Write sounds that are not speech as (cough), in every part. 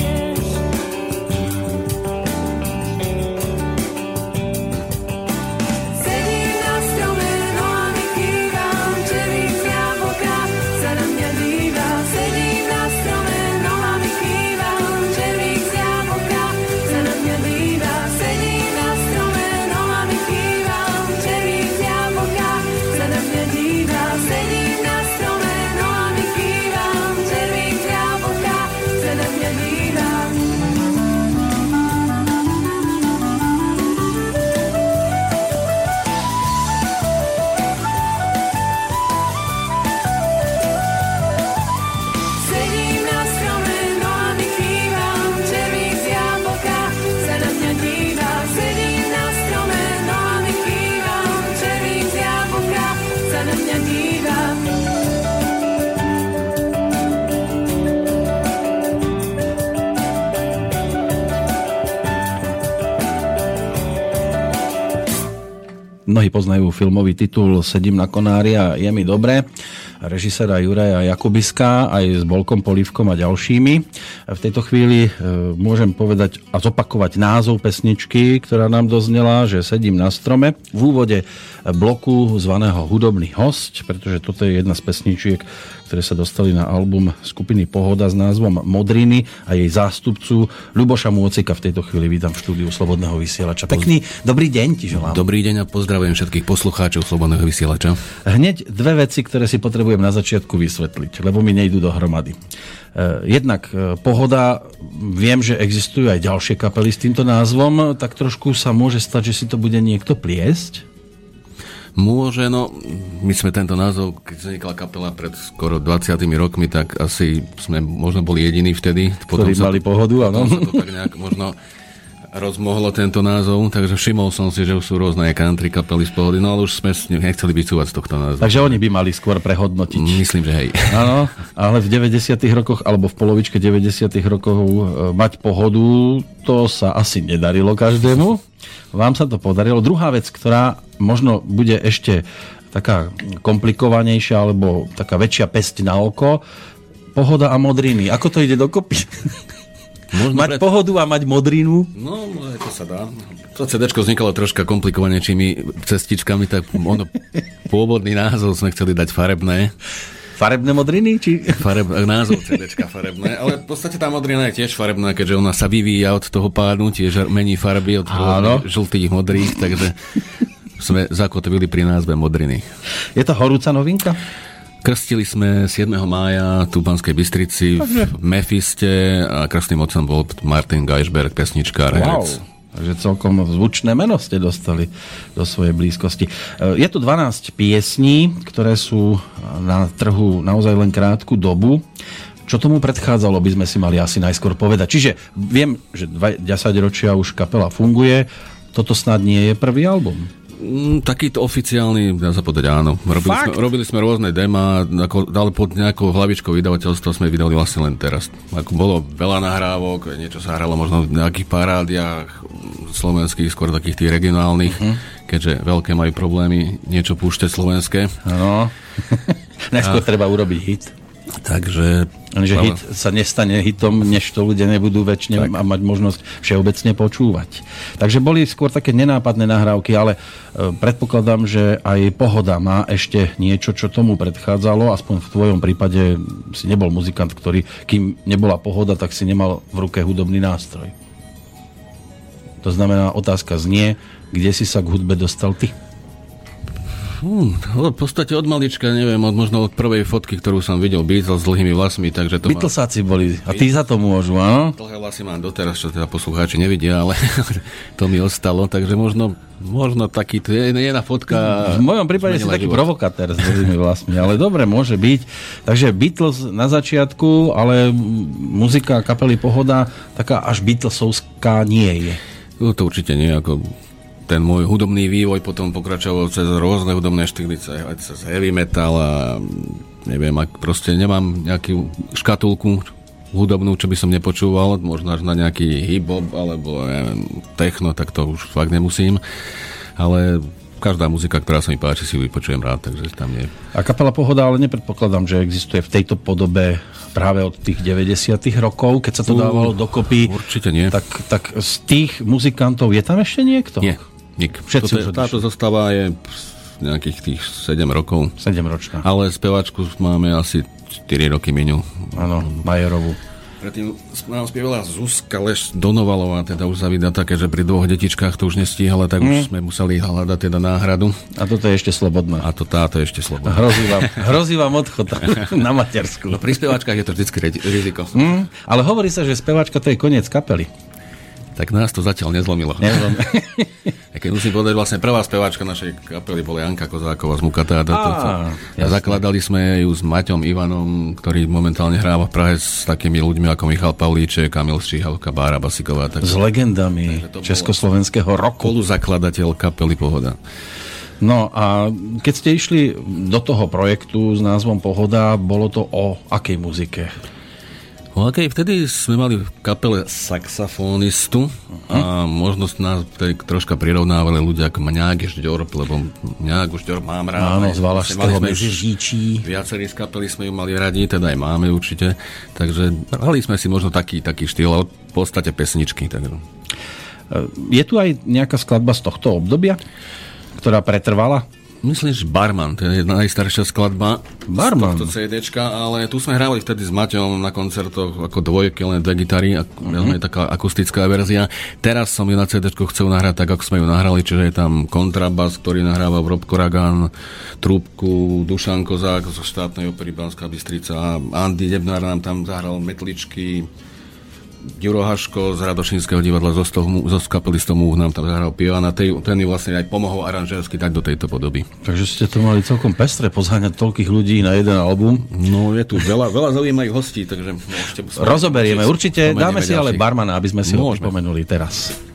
here. Mnohí poznajú filmový titul Sedím na konári a je mi dobre. Režiséra Juraja Jakubiska aj s Bolkom Polívkom a ďalšími. V tejto chvíli e, môžem povedať a zopakovať názov pesničky, ktorá nám doznela, že Sedím na strome. V úvode bloku zvaného Hudobný host, pretože toto je jedna z pesničiek, ktoré sa dostali na album skupiny Pohoda s názvom Modriny a jej zástupcu Ľuboša Môcika v tejto chvíli vítam v štúdiu Slobodného vysielača. Pekný dobrý deň ti želám. Dobrý deň a pozdravujem všetkých poslucháčov Slobodného vysielača. Hneď dve veci, ktoré si potrebujem na začiatku vysvetliť, lebo mi nejdu dohromady. E, Jednak e, Pohoda, viem, že existujú aj ďalšie kapely s týmto názvom, tak trošku sa môže stať, že si to bude niekto pliesť. Môže, no, my sme tento názov, keď vznikla kapela pred skoro 20 rokmi, tak asi sme možno boli jediní vtedy. Ktorí sa mali to, pohodu, áno. Potom sa to tak nejak možno rozmohlo tento názov, takže všimol som si, že už sú rôzne country kapely z pohody, no ale už sme nechceli vycúvať z tohto názvu. Takže oni by mali skôr prehodnotiť. Myslím, že hej. Áno, ale v 90 rokoch, alebo v polovičke 90 rokov e, mať pohodu, to sa asi nedarilo každému. Vám sa to podarilo. Druhá vec, ktorá možno bude ešte taká komplikovanejšia, alebo taká väčšia pesť na oko, pohoda a modriny. Ako to ide dokopy? (laughs) Možno mať pohodu a mať modrinu? No, to sa dá. To CD vznikalo troška komplikovanejšími cestičkami, tak ono, pôvodný názov sme chceli dať farebné. Farebné modriny? Či... Fareb, názov CDčka farebné, ale v podstate tá modrina je tiež farebná, keďže ona sa vyvíja od toho pádu, tiež mení farby od žltých, modrých, takže sme zakotvili pri názve modriny. Je to horúca novinka? Krstili sme 7. mája tu v Banskej Bystrici v Mefiste a krstným otcom bol Martin Geisberg, pesničkár, Wow. herec. Takže celkom zvučné meno ste dostali do svojej blízkosti. E, Je tu 12 piesní, ktoré sú na trhu naozaj len krátku dobu. Čo tomu predchádzalo, by sme si mali asi najskôr povedať. Čiže viem, že 20 ročia už kapela funguje, toto snad nie je prvý album. Mm, takýto oficiálny, dá sa povedať áno. Robili Fakt? sme, robili sme rôzne dema, ako, ale pod nejakou hlavičkou vydavateľstva sme vydali vlastne len teraz. Ako bolo veľa nahrávok, niečo sa hralo možno v nejakých parádiách mm, slovenských, skôr takých tých regionálnych, uh-huh. keďže veľké majú problémy niečo púšťať slovenské. Áno. (laughs) Najskôr treba urobiť hit. Takže... Lenže hit sa nestane hitom, než to ľudia nebudú väčšine Tak. a mať možnosť všeobecne počúvať. Takže boli skôr také nenápadné nahrávky, ale e, predpokladám, že aj Pohoda má ešte niečo, čo tomu predchádzalo. Aspoň v tvojom prípade si nebol muzikant, ktorý, kým nebola Pohoda, tak si nemal v ruke hudobný nástroj. To znamená, otázka znie, kde si sa k hudbe dostal ty? Fú, v podstate od malička, neviem, od, možno od prvej fotky, ktorú som videl Beatles s dlhými vlasmi, takže to. Beatlesáci boli a tí za to môžu, áno? Dlhé vlasy mám doteraz, čo teda poslucháči nevidia, ale (laughs) to mi ostalo, takže možno, možno taký, to je jedna fotka... V mojom prípade si taký život. provokatér s dlhými vlasmi, ale dobre, môže byť. Takže Beatles na začiatku, ale muzika kapely Pohoda taká až Beatlesovská nie je. No, to určite nie, ako ten môj hudobný vývoj potom pokračoval cez rôzne hudobné štýly, aj cez heavy metal a mm, neviem, ak proste nemám nejakú škatulku hudobnú, čo by som nepočúval, možno až na nejaký hip-hop alebo neviem, techno, tak to už fakt nemusím, ale každá muzika, ktorá sa mi páči, si ju vypočujem rád, takže tam nie. A kapela Pohoda, ale nepredpokladám, že existuje v tejto podobe práve od tých 90 rokov, keď sa to dávalo dokopy. určite nie. Tak, tak z tých muzikantov je tam ešte niekto? Nie, nik. Všetci Toto táto zostáva je nejakých tých 7 rokov, 7 ročná. ale spevačku máme asi 4 roky minul. Áno, Majerovú. Predtým nám spievala Zuzka Leš Donovalová, teda už sa vydá také, že pri dvoch detičkách to už nestíhala, tak už sme museli hľadať teda náhradu. A toto je ešte slobodná. A to táto je ešte slobodná. Hrozí vám, hrozí vám odchod (laughs) na matersku. No pri spievačkách je to ri- riziko. Hm, ale hovorí sa, že speváčka to je koniec kapely. Tak nás to zatiaľ nezlomilo. A (laughs) keď musím povedať, vlastne prvá speváčka našej kapely bola Janka Kozáková z Mukata. A, to, to, a zakladali sme ju s Maťom Ivanom, ktorý momentálne hráva v Prahe s takými ľuďmi ako Michal Pavlíček, Kamil Stříhalka, Bára Basiková. Tak S legendami československého roku. spoluzakladateľ kapely Pohoda. No a keď ste išli do toho projektu s názvom Pohoda, bolo to o akej muzike? No, okay, vtedy sme mali v kapele saxofónistu a možno nás vtedy troška prirovnávali ľudia ako Mňák Žďorb, lebo Mňák Žďorb mám rád. Áno, z Mali sme už Meziříčí. Viacerí z kapely sme ju mali radi, teda aj máme určite. Takže hrali sme si možno taký, taký štýl, ale v podstate pesničky. Tak... Je tu aj nejaká skladba z tohto obdobia, ktorá pretrvala? Myslím, že Barman, to je jedna najstaršia skladba Barman. z tohto CDčka, ale tu sme hrali vtedy s Maťom na koncertoch ako dvojky, len dve gitary, a mm-hmm. je taká akustická verzia. Teraz som ju na CDčku chcel nahrať tak, ako sme ju nahrali, čiže je tam kontrabas, ktorý nahráva Rob Koragan, trúbku, Dušan Kozák zo štátnej opery Banská Bystrica, a Andy Debnár nám tam zahral metličky, Ďuro Haško z Radošinského divadla zo, stohu, zo kapely Stomu nám tam zahral piano a tej, ten mi vlastne aj pomohol aranžérsky dať do tejto podoby. Takže ste to mali celkom pestre pozháňať toľkých ľudí na jeden album. No je tu veľa, veľa zaujímavých hostí, takže môžete... Rozoberieme, určite dáme si ale ďalších. barmana, aby sme si ho Môžeme. pripomenuli teraz.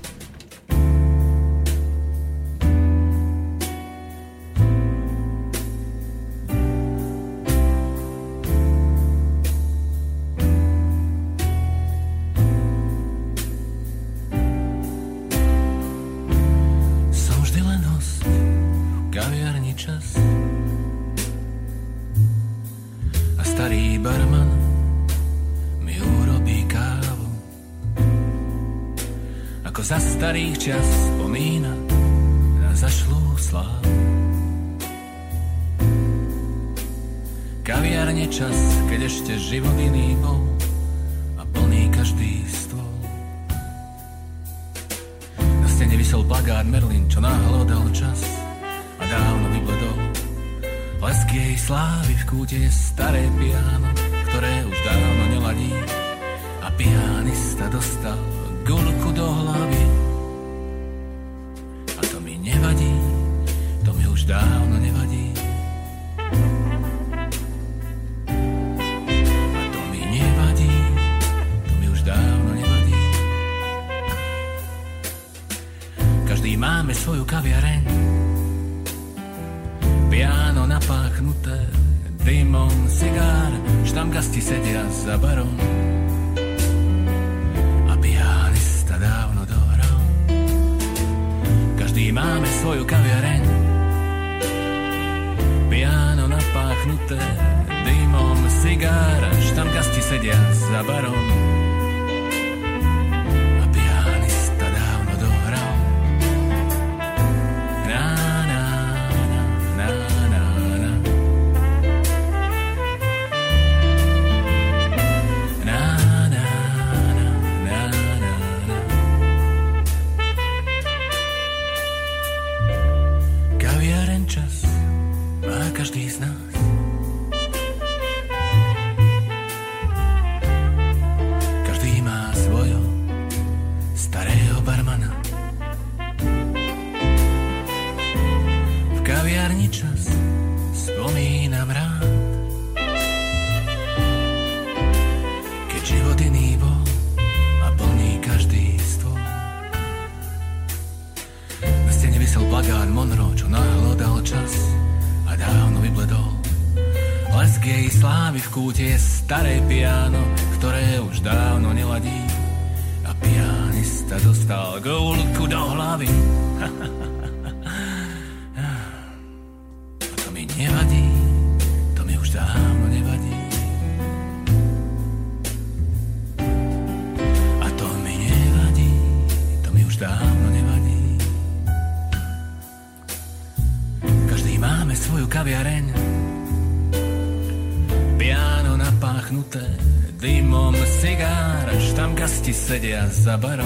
Sabara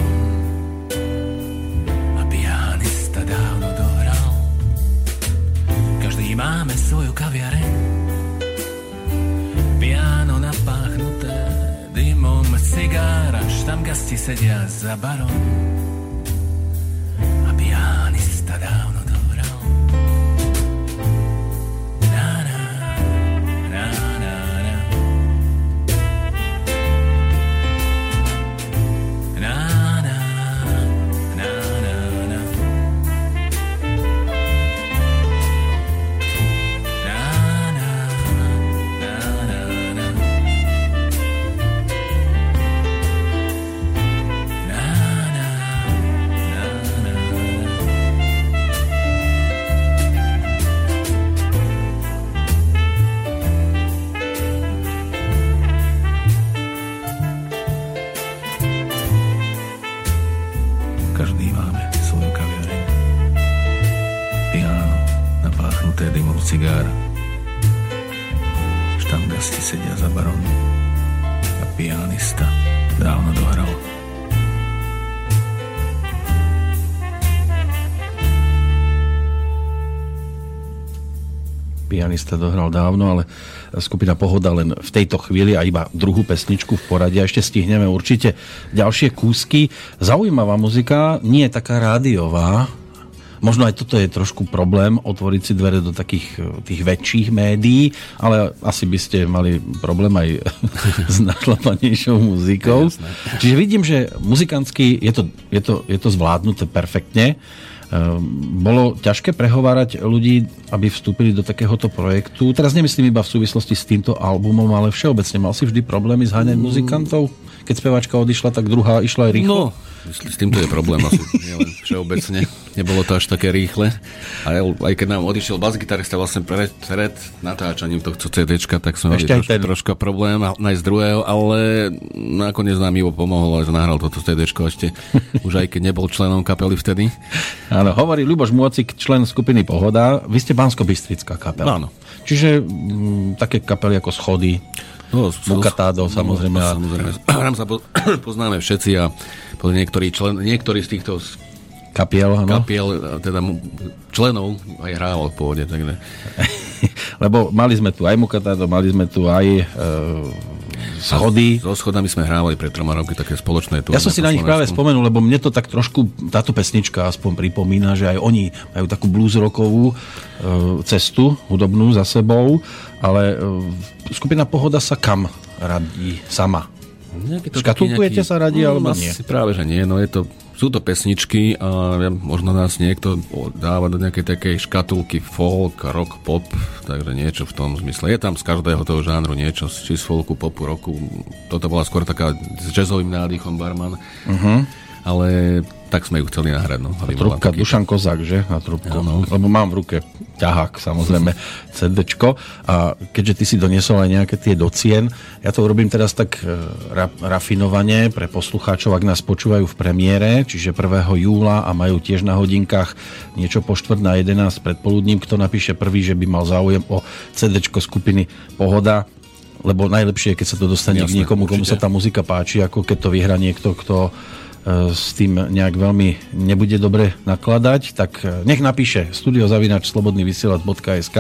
Pianista dohral dávno, ale skupina Pohoda len v tejto chvíli a iba druhú pesničku v poradí a ešte stihneme určite ďalšie kúsky. Zaujímavá muzika, nie je taká rádiová, Možno aj toto je trošku problém, otvoriť si dvere do takých tých väčších médií, ale asi by ste mali problém aj (laughs) s našlapanejšou muzikou. Čiže vidím, že muzikantsky je to, je to, je to zvládnuté perfektne. Ehm, Bolo ťažké prehovárať ľudí, aby vstúpili do takéhoto projektu. Teraz nemyslím iba v súvislosti s týmto albumom, ale všeobecne. Mal si vždy problémy zháňať muzikantov? Keď speváčka odišla, tak druhá išla aj rýchlo? No, s týmto je problém asi, nielen všeobecne. Nebolo to až také rýchle. A aj keď nám odišiel bas-gitarista vlastne pred, pred natáčaním tohto CD, tak aj trošku, ten. troška problém nájsť druhého, ale nakoniec nám Ivo pomohol a nahral toto CD ešte, (laughs) už aj keď nebol členom kapely vtedy. Áno, hovorí Ľuboš Môcik, člen skupiny Pohoda. Vy ste bansko-bystrická kapela. Áno. Čiže mm, také kapely ako Schody, No, Mukatádo, samozrejme, a- samozrejme. (clears throat) Nám sa po, (clears throat) poznáme všetci a niektorí, člen, niektorí z týchto kapiel, áno. kapiel, teda mu- členov aj hrával v pôvode. Takže. (laughs) Lebo mali sme tu aj Mukatádo, mali sme tu aj e, Schody. So schodami sme hrávali pred troma roky také spoločné turné Ja som si na nich práve spomenul, lebo mne to tak trošku, táto pesnička aspoň pripomína, že aj oni majú takú blues e, cestu hudobnú za sebou, ale e, skupina Pohoda sa kam radí sama? Nejaký Škatulkujete sa radi, no, alebo nie? práve, že nie. No je to sú to pesničky a možno nás niekto dáva do nejakej takej škatulky folk, rock, pop, takže niečo v tom zmysle. Je tam z každého toho žánru niečo, či z folku, popu, roku. Toto bola skôr taká s jazzovým nádychom barman. Uh-huh. Ale tak sme ju chceli nahrať. No, Trubka, taký- Dušan Kozák, že? Na trubku. Áno. Lebo mám v ruke ťahák, samozrejme, CDčko. A keďže ty si doniesol aj nejaké tie docien, ja to urobím teraz tak e, ra, rafinovane pre poslucháčov, ak nás počúvajú v premiére, čiže 1. júla a majú tiež na hodinkách niečo po štvrt na 11 predpoludním. Kto napíše prvý, že by mal záujem o CDčko skupiny Pohoda, lebo najlepšie je, keď sa to dostane Jasné, k niekomu, komu sa určite. tá muzika páči, ako keď to vyhra niekto, kto s tým nejak veľmi nebude dobre nakladať, tak e, nech napíše studiozavinač.slobodnyvysielac.sk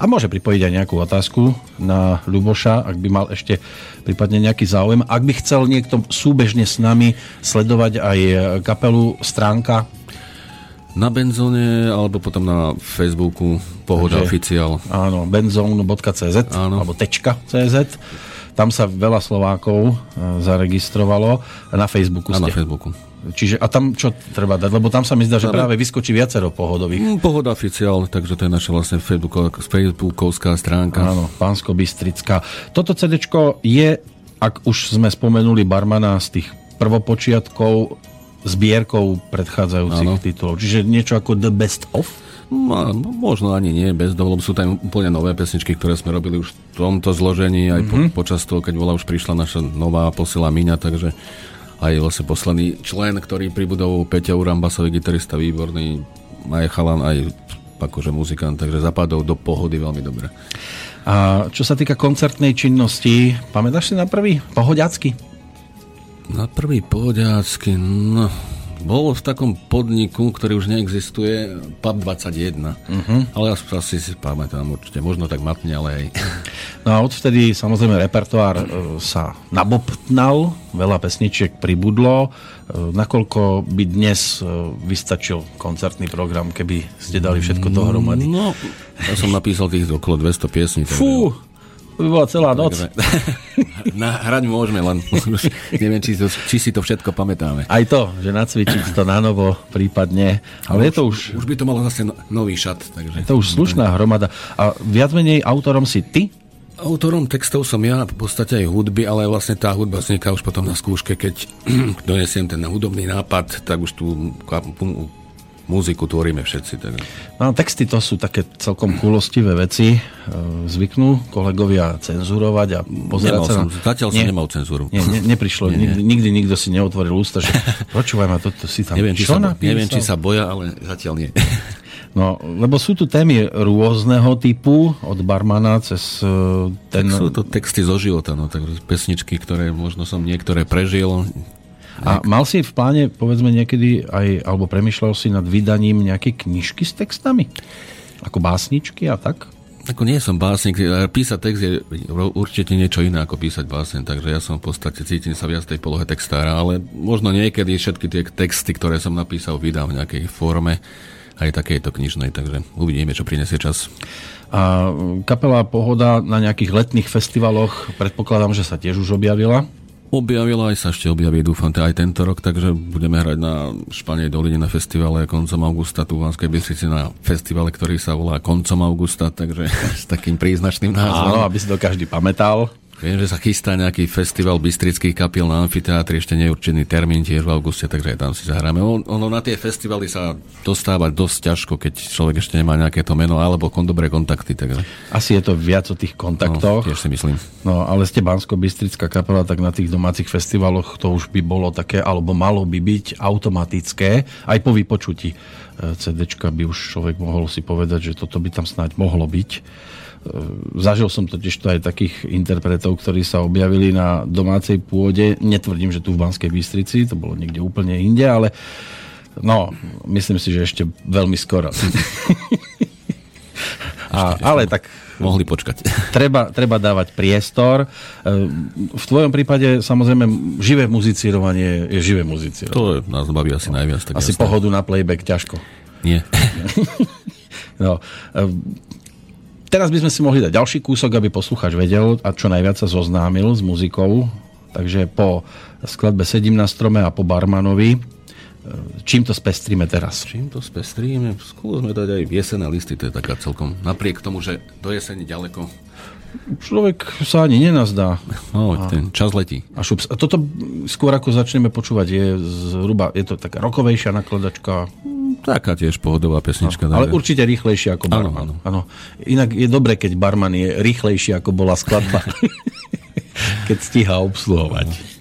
a môže pripojiť aj nejakú otázku na Ľuboša, ak by mal ešte prípadne nejaký záujem. Ak by chcel niekto súbežne s nami sledovať aj e, kapelu Stránka, Na benzóne, alebo potom na Facebooku Pohoda Takže- oficiál. áno, benzone.cz Áno. alebo .cz, tam sa veľa Slovákov e, zaregistrovalo na Facebooku A na ste. Facebooku. Čiže a tam čo treba dať? Lebo tam sa mi zdá, že práve vyskočí viacero pohodových. Mm, Pohoda oficiál, takže to je naša vlastne Facebooko- Facebookovská stránka. Áno, pánsko bystrická. Toto CD je, ak už sme spomenuli barmana z tých prvopočiatkov, zbierkou predchádzajúcich Áno. titulov. Čiže niečo ako The Best Of? No, no, možno ani nie, bez dovolom sú tam úplne nové pesničky, ktoré sme robili už v tomto zložení, aj Mhm. po, počas toho, keď bola už prišla naša nová posila Miňa, takže aj vlastne posledný člen, ktorý pribudol Peťa Uram, basový gitarista, výborný, aj chalan, aj akože muzikant, takže zapadol do pohody veľmi dobre. A čo sa týka koncertnej činnosti, pamätáš si na prvý? Pohodiacky? Na prvý pohodiacky, no, bol v takom podniku, ktorý už neexistuje, PUB 21. Uh-huh. Ale asi, si pamätám určite, možno tak matne, ale aj... (laughs) No a odvtedy samozrejme repertoár e, sa nabobtnal, veľa pesničiek pribudlo. E, nakoľko by dnes e, vystačil koncertný program, keby ste dali všetko dohromady? No, ja som napísal tých okolo 200 piesní. Fú, to by bola celá noc. (laughs) Na, hrať môžeme, len už neviem, či, to, či si to všetko pamätáme. Aj to, že nacvičiť to na novo prípadne. Ale je to už, Už by to malo zase no, nový šat. Takže. je to už slušná hromada. A viac menej autorom si ty? Autorom textov som ja, v podstate aj hudby, ale vlastne tá hudba vzniká už potom na skúške, keď (clears throat) donesiem ten hudobný nápad, tak už mu- muziku tvoríme všetci. Tak. No, texty to sú také celkom kúlostivé veci. E, Zvyknú kolegovia cenzurovať a pozerať Nemal sa som, na... som Nie. nemal cenzúru. Nie, ne, neprišlo. (laughs) Nie, nikdy, nikdy nikto si neotvoril ústa, že (laughs) počúvaj ma, toto si tam Neviem, či sa, napísal? neviem, či sa boja, ale zatiaľ nie. (laughs) No, lebo sú tu témy rôzneho typu, od barmana cez e, ten... Sú to texty zo života, no, takže pesničky, ktoré možno som niektoré prežil. A mal si v pláne, povedzme niekedy aj, alebo premyšľal si nad vydaním nejaké knižky s textami? Ako básničky a tak? Ako nie som básnik, písať text je určite niečo iné ako písať básen, takže ja som v podstate cítim sa viac tej polohe textára, ale možno niekedy všetky tie texty, ktoré som napísal, vydám v nejakej forme aj takejto knižnej, takže uvidíme, čo prinesie čas. A kapela Pohoda na nejakých letných festivaloch, predpokladám, že sa tiež už objavila. Objavila aj sa ešte objaví, dúfam, aj tento rok, takže budeme hrať na Španej doline na festivale koncom augusta, tu v Banskej Bystrici na festivale, ktorý sa volá koncom augusta, takže (laughs) s takým príznačným Áno, názvom. aby si to každý pamätal. Viem, že sa chystá nejaký festival bystrických kapiel na amfiteátri, ešte neurčený termín tiež v auguste, takže aj tam si zahráme. On, ono na tie festivaly sa dostáva dosť ťažko, keď človek ešte nemá nejaké to meno, alebo kon dobré kontakty. Takže, Asi je to viac o tých no, kontaktoch. tiež si myslím. No, ale ste Bansko-Bystrická kapela, tak na tých domácich festivaloch to už by bolo také, alebo malo by byť automatické. Aj po vypočutí e, CDčka by už človek mohol si povedať, že toto by tam snáď mohlo byť. E, Zažil som totiž to aj takých interpretov, ktorí sa objavili na domácej pôde. Netvrdím, že tu v Banskej Bystrici, to bolo niekde úplne inde, ale no, myslím si, že ešte veľmi skoro. (laughs) A, ale tak Mohli počkať. (laughs) treba, treba dávať priestor. E, V tvojom prípade samozrejme živé muzicírovanie je živé muzicírovanie. To je, nás baví asi najviac. Tak Asi jasné. pohodu na playback ťažko. Nie. (laughs) No. E, Teraz by sme si mohli dať ďalší kúsok, aby poslucháč vedel a čo najviac sa zoznámil s muzikou. Takže po skladbe Sedím na strome a po Barmanovi čím to spestríme teraz? Čím to spestríme? Skúsme dať aj jesené listy, to je taká celkom. Napriek tomu, že do jesene ďaleko. Človek sa ani nenazdá. No, ten čas letí. A, šups. a toto skôr ako začneme počúvať, je zhruba, je to taká rokovejšia nakladačka, Taká tiež pohodová pesnička. ale dáme. určite rýchlejšia ako Áno, barman. áno. Áno. Inak je dobre, keď barman je rýchlejší ako bola skladba. (laughs) keď stíha obsluhovať. Keď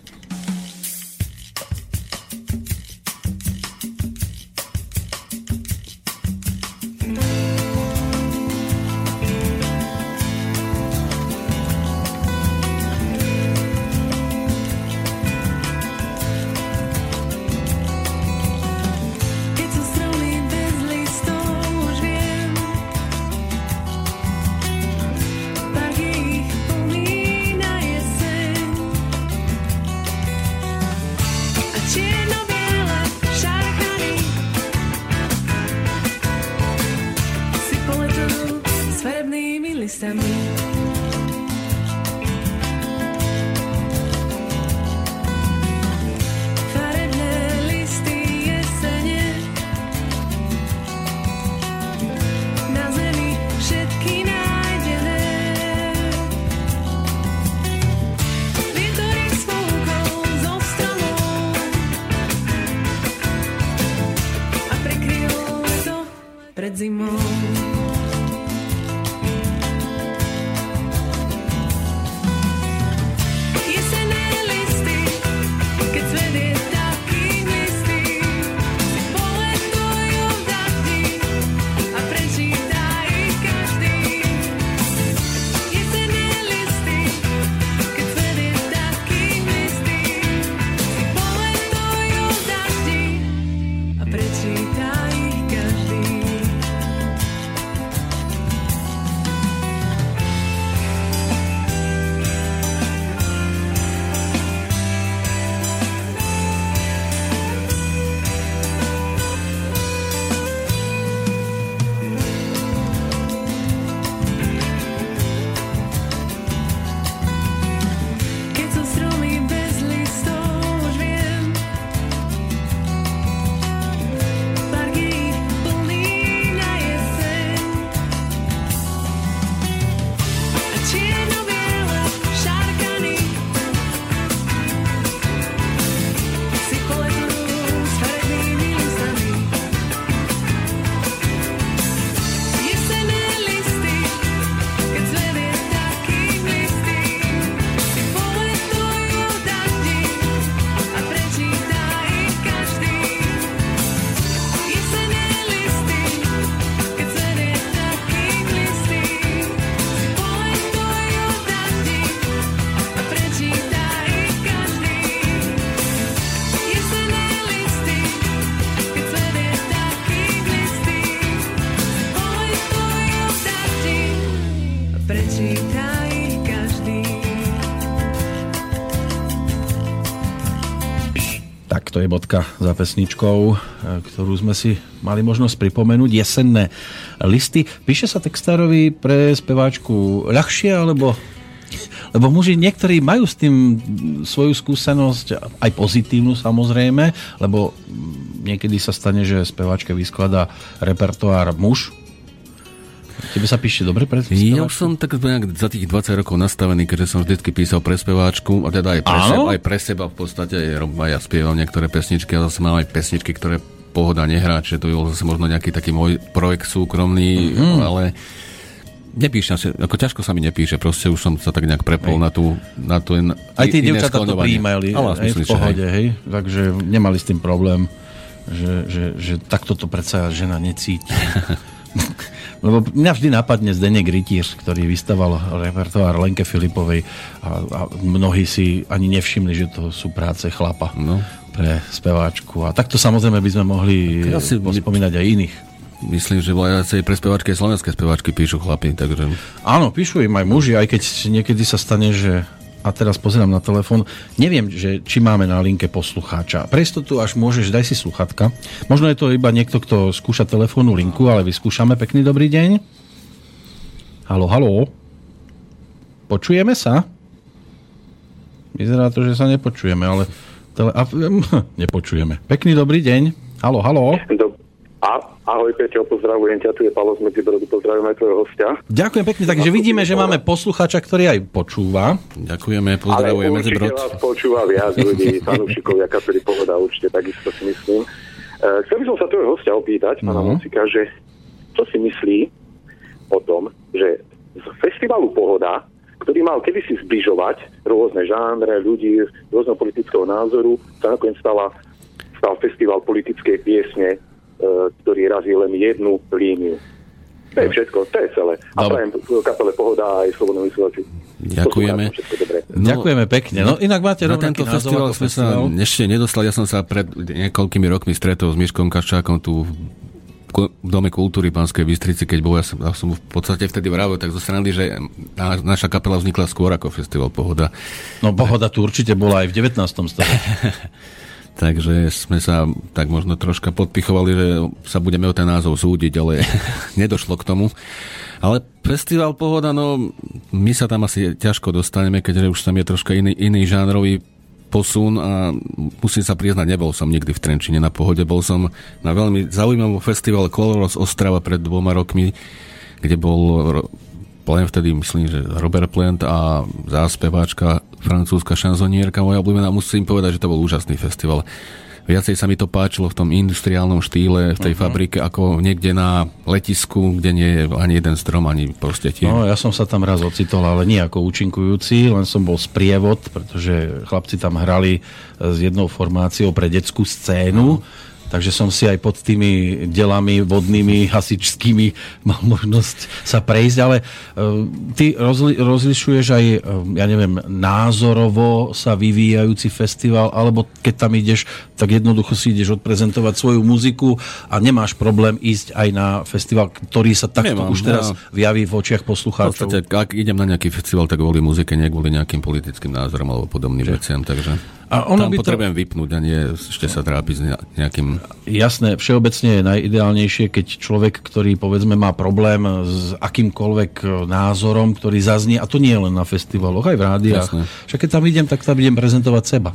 pred Tak to je bodka za pesničkou, e, ktorú sme si mali možnosť pripomenúť. Jesenné listy. Píše sa textárovi pre speváčku ľahšie, alebo... Lebo muži niektorí majú s tým svoju skúsenosť, aj pozitívnu samozrejme, lebo niekedy sa stane, že speváčke vyskladá repertoár muž. Tebe sa píše dobre pre Ja už som tak nejak za tých 20 rokov nastavený, keďže som vždycky písal pre speváčku, a teda aj pre, Áno? seba, aj pre seba v podstate, aj, aj ja spievam niektoré pesničky, a zase mám aj pesničky, ktoré pohoda nehrá, čiže to je zase možno nejaký taký môj projekt súkromný, Mhm. ale nepíšem si, ako ťažko sa mi nepíše, proste už som sa tak nejak prepol na tú, na tú in, Aj tí iné dievčatá to prijímali Ale hej, v pohode, hej. Takže nemali s tým problém, že, že, že takto to predsa žena necíti. (laughs) (laughs) Lebo mňa vždy napadne Zdenek Rytíř, ktorý vystaval repertoár Lenke Filipovej a, a mnohí si ani nevšimli, že to sú práce chlapa No. pre speváčku. A takto samozrejme by sme mohli Ja si- pospomínať aj iných. Myslím, že viacej pre speváčky aj slovenské speváčky píšu chlapi, takže... Áno, píšu im aj muži, aj keď niekedy sa stane, že a teraz pozerám na telefón, neviem, že, či máme na linke poslucháča. Pre istotu až môžeš, daj si sluchatka. Možno je to iba niekto, kto skúša telefónnu linku, ale vyskúšame. Pekný dobrý deň. Halo, halo. Počujeme sa? Vyzerá to, že sa nepočujeme, ale Tele... A, (laughs) nepočujeme. Pekný dobrý deň. Halo, halo. Do... A, ahoj Peťo, pozdravujem ťa, tu je Paolo z Medzibrodu, pozdravujem aj tvojho hostia. Ďakujem pekne, takže vidíme, že máme posluchača, ktorý aj počúva. Ďakujeme, Ale pozdravujeme Medzibrod. vás počúva viac ľudí, (laughs) fanúšikovia kapely Pohoda, určite takisto si myslím. Uh, chcel by som sa tvojho hostia opýtať, pána No. Mocika, že čo si myslí o tom, že z festivalu Pohoda, ktorý mal kedysi zbližovať rôzne žánre, ľudí rôzneho politického názoru, sa nakoniec stala, stal festival politickej piesne, ktorý razí len jednu líniu. To je všetko, to je celé. A Dobre. prajem kapele Pohoda aj Slobodnom vysielači. Ďakujeme. Poslucháčom Všetko dobré. No, Ďakujeme pekne. No inak máte Na tento festival sme sa ešte nedostali. Ja som sa pred niekoľkými rokmi stretol s Miškom Kaščákom tu v Dome kultúry Pánskej Bystrici, keď bol, ja som, ja som v podstate vtedy vravil tak zo strany, že na, naša kapela vznikla skôr ako festival Pohoda. No pohoda tu určite bola aj v 19. storočí. (laughs) Takže sme sa tak možno troška podpichovali, že sa budeme o ten názov súdiť, ale (laughs) nedošlo k tomu. Ale festival Pohoda, no my sa tam asi ťažko dostaneme, keďže už tam je troška iný, iný žánrový posun a musím sa priznať, nebol som nikdy v Trenčine na pohode, bol som na veľmi zaujímavom festivale Koloros Ostrava pred dvoma rokmi, kde bol len vtedy myslím, že Robert Plant a záspeváčka francúzska šanzonierka moja obľúbená. Musím povedať, že to bol úžasný festival. Viacej sa mi to páčilo v tom industriálnom štýle, v tej uh-huh. fabrike, ako niekde na letisku, kde nie je ani jeden strom, ani proste tie... No, ja som sa tam raz ocitol, ale nie ako účinkujúci, len som bol sprievod, pretože chlapci tam hrali s jednou formáciou pre detskú scénu. Takže som si aj pod tými delami vodnými, hasičskými mal možnosť sa prejsť, ale uh, ty rozli- rozlišuješ aj, uh, ja neviem, názorovo sa vyvíjajúci festival, alebo keď tam ideš, tak jednoducho si ideš odprezentovať svoju muziku a nemáš problém ísť aj na festival, ktorý sa takto Nemám, už teraz ja- vyjaví v očiach V poslucháčov. podstate, ak idem na nejaký festival, tak kvôli muzike, nie kvôli nejakým politickým názorom alebo podobným veciam, takže A ono tam by to- potrebujem vypnúť a nie ešte sa trápiť s ne- nejakým... Jasné, všeobecne je najideálnejšie, keď človek, ktorý povedzme má problém s akýmkoľvek e, názorom, ktorý zaznie, a to nie je len na festivaloch, aj v rádiách. Jasné. Však keď tam idem, tak tam idem prezentovať seba.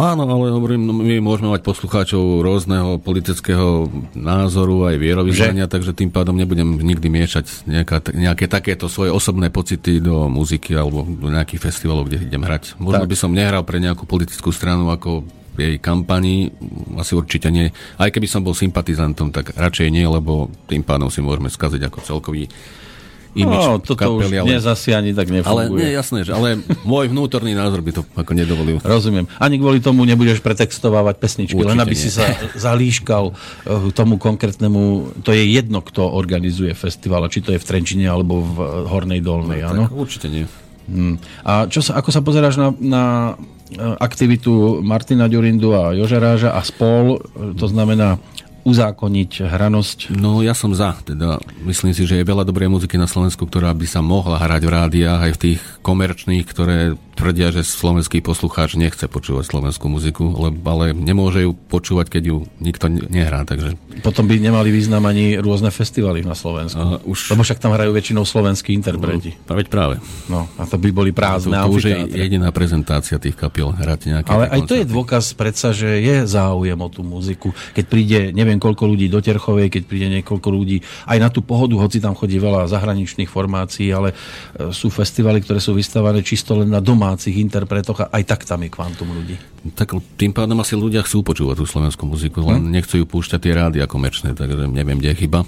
Áno, ale hovorím, no, my môžeme mať poslucháčov rôzneho politického názoru aj vierovýznania, takže tým pádom nebudem nikdy miešať nejaká, nejaké takéto svoje osobné pocity do muziky alebo do nejakých festivalov, kde idem hrať. Možno Tak. by som nehral pre nejakú politickú stranu ako jej kampani, asi určite nie. Aj keby som bol sympatizantom, tak radšej nie, lebo tým pádom si môžeme skaziť ako celkový imič No, toto kapely, už ale, dnes asi ani tak ale nefunguje. nie, jasné, že, ale môj vnútorný názor by to ako nedovolil. Rozumiem. Ani kvôli tomu nebudeš pretextovávať pesničky, Určite len aby nie. si sa zalíškal eh, tomu konkrétnemu, to je jedno, kto organizuje festival, či to je v Trenčine alebo v eh, Hornej Dolnej, áno? Tak, určite nie. Hmm. A čo sa, ako sa pozeráš na, na e, aktivitu Martina Ďurindu a Jožeráža a spol, to znamená uzákoniť hranosť? No ja som za, teda myslím si, že je veľa dobrej muziky na Slovensku, ktorá by sa mohla hrať v rádiách, aj v tých komerčných, ktoré tvrdia, že slovenský poslucháč nechce počúvať slovenskú muziku, lebo, ale nemôže ju počúvať, keď ju nikto ne- nehrá, takže Potom by nemali význam ani rôzne festivaly na Slovensku. uh, už... Lebo však tam hrajú väčšinou slovenskí interpreti. No, veď práve. No, a to by boli To, prázdne to už je jediná prezentácia tých kapiel, hrať nejaké Ale aj to je koncerty. dôkaz predsa, že je záujem o tú muziku. Keď príde neviem koľko ľudí do Terchovej, keď príde niekoľko ľudí aj na tú pohodu, hoci tam chodí veľa zahraničných formácií, ale e, sú festivaly, ktoré sú vystavané čisto len na domácich interpretoch a aj tak tam je kvantum ľudí. Tak tým pádom asi ľudia chcú počúvať tú slovenskú muziku, len Hm? nechcú ju púšťať tie rádia komerčné, takže neviem, kde je chyba.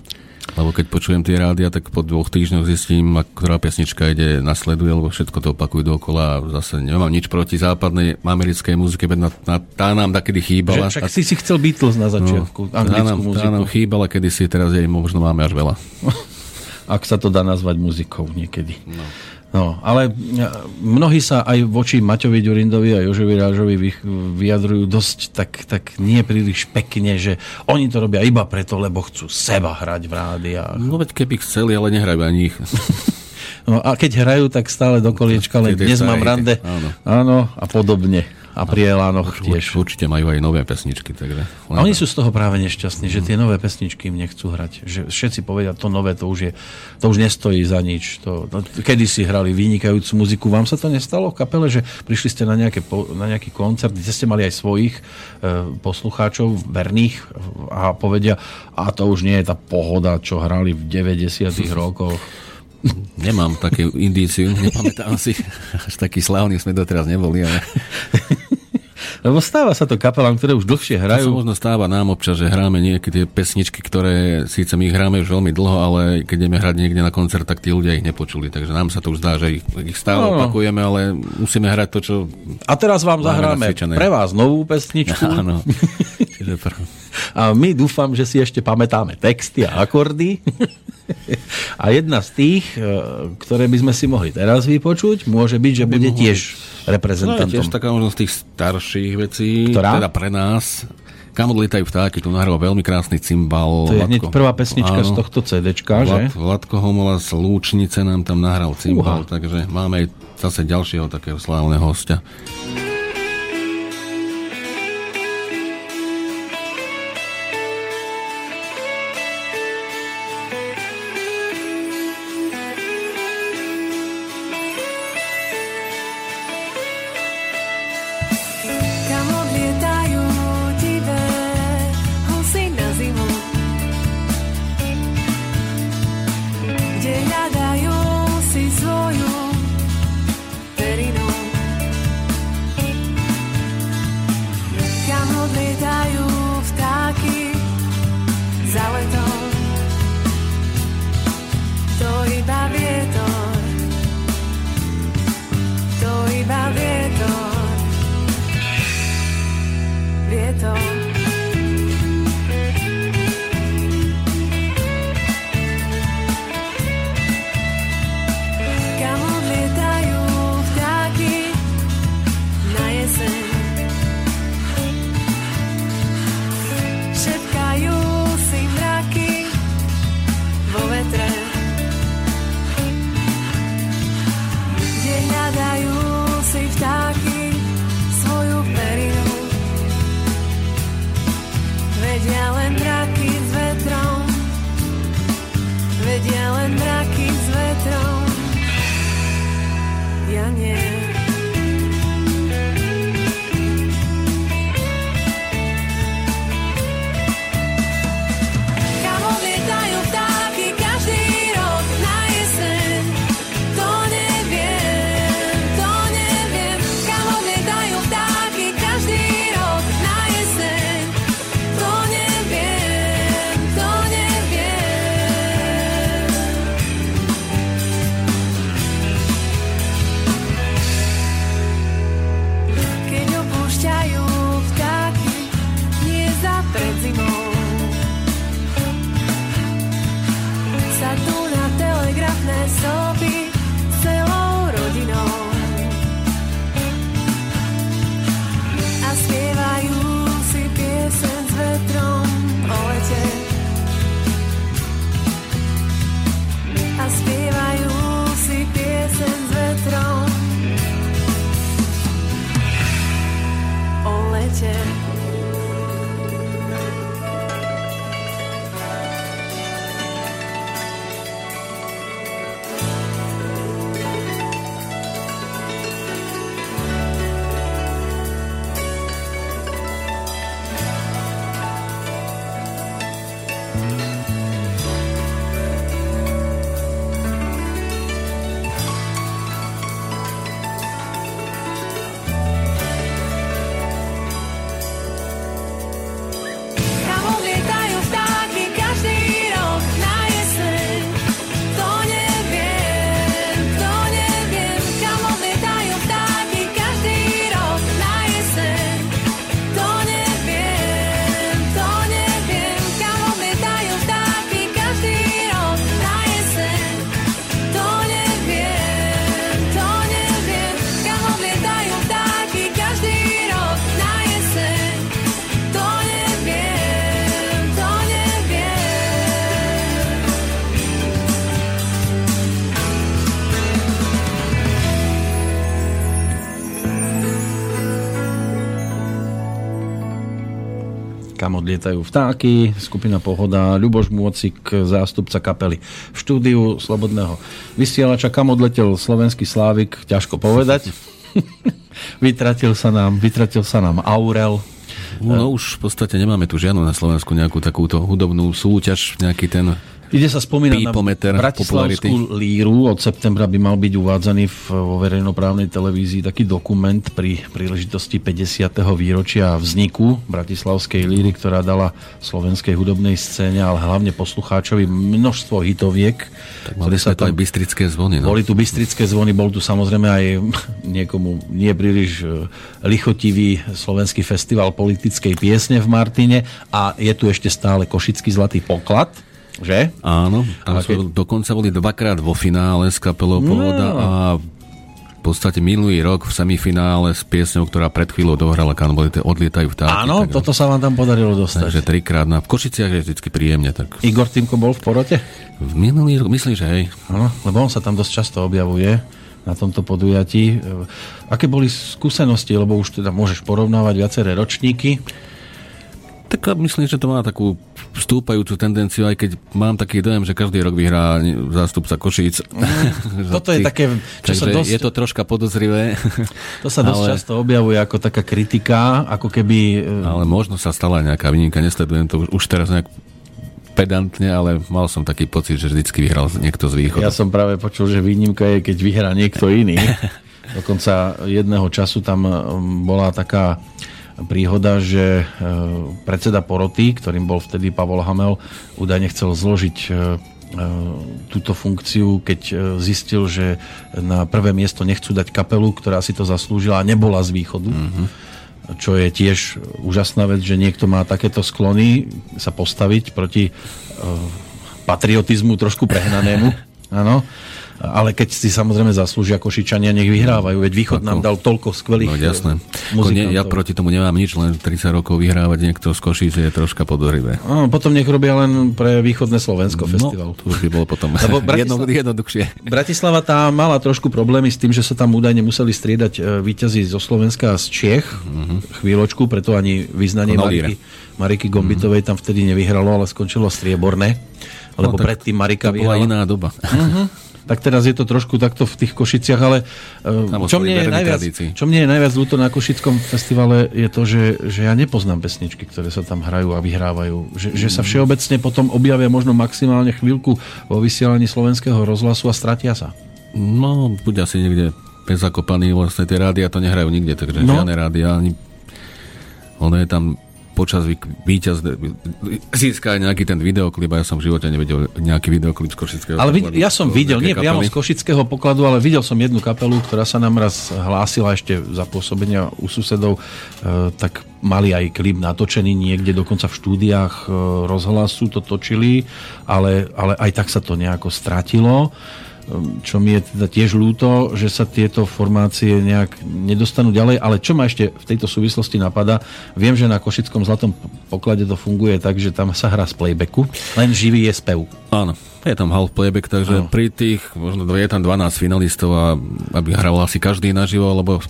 Lebo keď počujem tie rádia, tak po dvoch týždňoch zistím, ktorá pesnička ide, nasleduje, lebo všetko to opakujú dookola a zase nemám nič proti západnej americkej muzike, veď na, na, tá nám takedy chýbala. Že, však si si chcel Beatles na začiatku, no, tá, anglickú nám, tá muziku. nám chýbala kedysi, teraz jej možno máme až veľa. (laughs) ak sa to dá nazvať muzikou niekedy. No. No, ale e, mnohí sa aj voči Maťovi Ďurindovi a Jožovi Rážovi vy- vyjadrujú dosť tak, tak nie príliš pekne, že oni to robia iba preto, lebo chcú seba hrať v rádiách. No veď keby chceli, ale nehrajú ani ich. (laughs) No a keď hrajú, tak stále do koliečka len dnes mám rande. áno. Áno, a podobne. A pri Elánoch tiež. Určite majú aj nové pesničky. Takže... A oni sú z toho práve nešťastní, že tie nové pesničky im nechcú hrať. Že všetci povedia, to nové, to už, je, to už nestojí za nič. To, no, kedy si hrali vynikajúcu muziku, vám sa to nestalo v kapele, že prišli ste na, nejaké, na nejaký koncert, kde ste mali aj svojich e, poslucháčov verných a povedia, a to už nie je tá pohoda, čo hrali v 90 (laughs) rokoch. Nemám také indíciu, nepamätám si. Až taký slávny sme doteraz neboli, ale... (laughs) Lebo stáva sa to kapelám, ktoré už dlhšie hrajú. To sa možno stáva nám občas, že hráme niekedy tie pesničky, ktoré síce my hráme už veľmi dlho, ale keď ideme hrať niekde na koncert, tak tí ľudia ich nepočuli. Takže nám sa to už zdá, že ich, ich stále no. opakujeme, ale musíme hrať to, čo... A teraz vám zahráme pre vás novú pesničku. (laughs) Áno. A my dúfam, že si ešte pamätáme texty a akordy. A jedna z tých, e, ktoré by sme si mohli teraz vypočuť, môže byť, že bude tiež reprezentantom. To je tiež taká možno z tých starších vecí, Ktorá? teda pre nás. Kam odlietajú vtáky, tu nahral veľmi krásny cymbal. To je hneď prvá pesnička áno, z tohto CDčka, že? Vladko Homola z Lúčnice nám tam nahral cymbal, Uha. takže máme aj zase ďalšieho takého slávneho hostia. Kam odlietajú vtáky, skupina Pohoda, Ľuboš Môcik, zástupca kapely v štúdiu Slobodného vysielača, kam odletel slovenský Slávik, ťažko povedať. (laughs) vytratil sa nám, vytratil sa nám Aurel, No už v podstate nemáme tu žiadnu na Slovensku nejakú takúto hudobnú súťaž, nejaký ten Ide sa spomínať na Bratislavskú líru. Od septembra by mal byť uvádzaný v, vo verejnoprávnej televízii taký dokument pri príležitosti 50. výročia vzniku Bratislavskej líry, ktorá dala slovenskej hudobnej scéne, ale hlavne poslucháčovi množstvo hitoviek. tak mali sme to aj bystrické zvony. No. Boli tu bystrické zvony, bol tu samozrejme aj niekomu nie príliš e, lichotivý slovenský festival politickej piesne v Martine a je tu ešte stále Košický zlatý poklad, že? Áno, tam Ale sme dokonca boli dvakrát vo finále s kapelou No. Pohoda a v podstate minulý rok v semifinále s piesňou, ktorá pred chvíľou dohrala Kan boli tie odlietajú vtáky. Áno, tak, toto sa vám tam podarilo dostať. Takže trikrát na v Košiciach je vždy príjemne. Tak Igor Týmko bol v porote? v minulý rok, myslím, že hej. Áno, lebo on sa tam dosť často objavuje na tomto podujatí. Aké boli skúsenosti, lebo už teda môžeš porovnávať viaceré ročníky. Tak myslím, že to má takú vstúpajúcu tendenciu, aj keď mám taký dojem, že každý rok vyhrá zástupca Košíc. (laughs) Toto je také, čo sa Takže dosť, je to troška podozrivé. to sa dosť ale- často objavuje ako taká kritika, ako keby... e, Ale možno sa stala nejaká výnimka, nesledujem to už, už teraz nejak pedantne, ale mal som taký pocit, že vždycky vyhral niekto z východu. Ja som práve počul, že výnimka je, keď vyhrá niekto iný. (laughs) Dokonca jedného času tam um, bola taká príhoda, že e, predseda poroty, ktorým bol vtedy Pavol Hamel, údajne chcel zložiť e, e, túto funkciu, keď zistil, že na prvé miesto nechcú dať kapelu, ktorá si to zaslúžila a nebola z východu. Čo je tiež úžasná vec, že niekto má takéto sklony sa postaviť proti patriotizmu trošku prehnanému. (laughs) Áno. Ale keď si samozrejme zaslúžia Košičania, nech vyhrávajú. Veď Východ nám dal toľko skvelých No jasné. eh, nie, muzikantov. ja proti tomu nemám nič, len 30 rokov vyhrávať niekto z Košíc je troška podozrivé. Áno, potom nech robia len pre Východné Slovensko festival. No, to už by bolo potom (laughs) Lebo Bratislava- jednoduchšie. Bratislava tá mala trošku problémy s tým, že sa tam údajne museli striedať e, víťazi zo Slovenska a z Čiech chvíľočku, preto ani vyznanie. Mariky, Mariky Gombitovej tam vtedy nevyhralo, ale skončilo strieborné. Lebo tak predtým Marika To bola vyhrala. iná doba. (laughs) Tak teraz je to trošku takto v tých Košiciach, ale e, Tam čo ostali mne, je najviac, tradícii. čo mne je najviac ľúto na Košickom festivale je to, že, že ja nepoznám pesničky, ktoré sa tam hrajú a vyhrávajú. Že, že sa všeobecne potom objavia možno maximálne chvíľku vo vysielaní slovenského rozhlasu a stratia sa. No, buď asi niekde bezakopaný, vlastne tie rádia to nehrajú nikde, takže no. žiadne rádia, ani ono je tam počas víťaz získa aj nejaký ten videoklip a ja som v živote nevidel nejaký videoklip z Košického. Ale vid- ja som videl, nie priamo z. Košického pokladu, ale videl som jednu kapelu, ktorá sa nám raz hlásila ešte za pôsobenia u susedov, e, tak mali aj klip natočený niekde, dokonca v štúdiách e, rozhlasu to točili, ale, ale aj tak sa to nejako stratilo. E, Čo mi je teda tiež ľúto, že sa tieto formácie nejak nedostanú ďalej, ale čo ma ešte v tejto súvislosti napadá, viem, že na Košickom zlatom poklade to funguje tak, že tam sa hrá z playbacku, len živý je spev. Áno, je tam half playback, takže Áno. pri tých, možno je tam 12 finalistov a aby hral asi každý naživo, lebo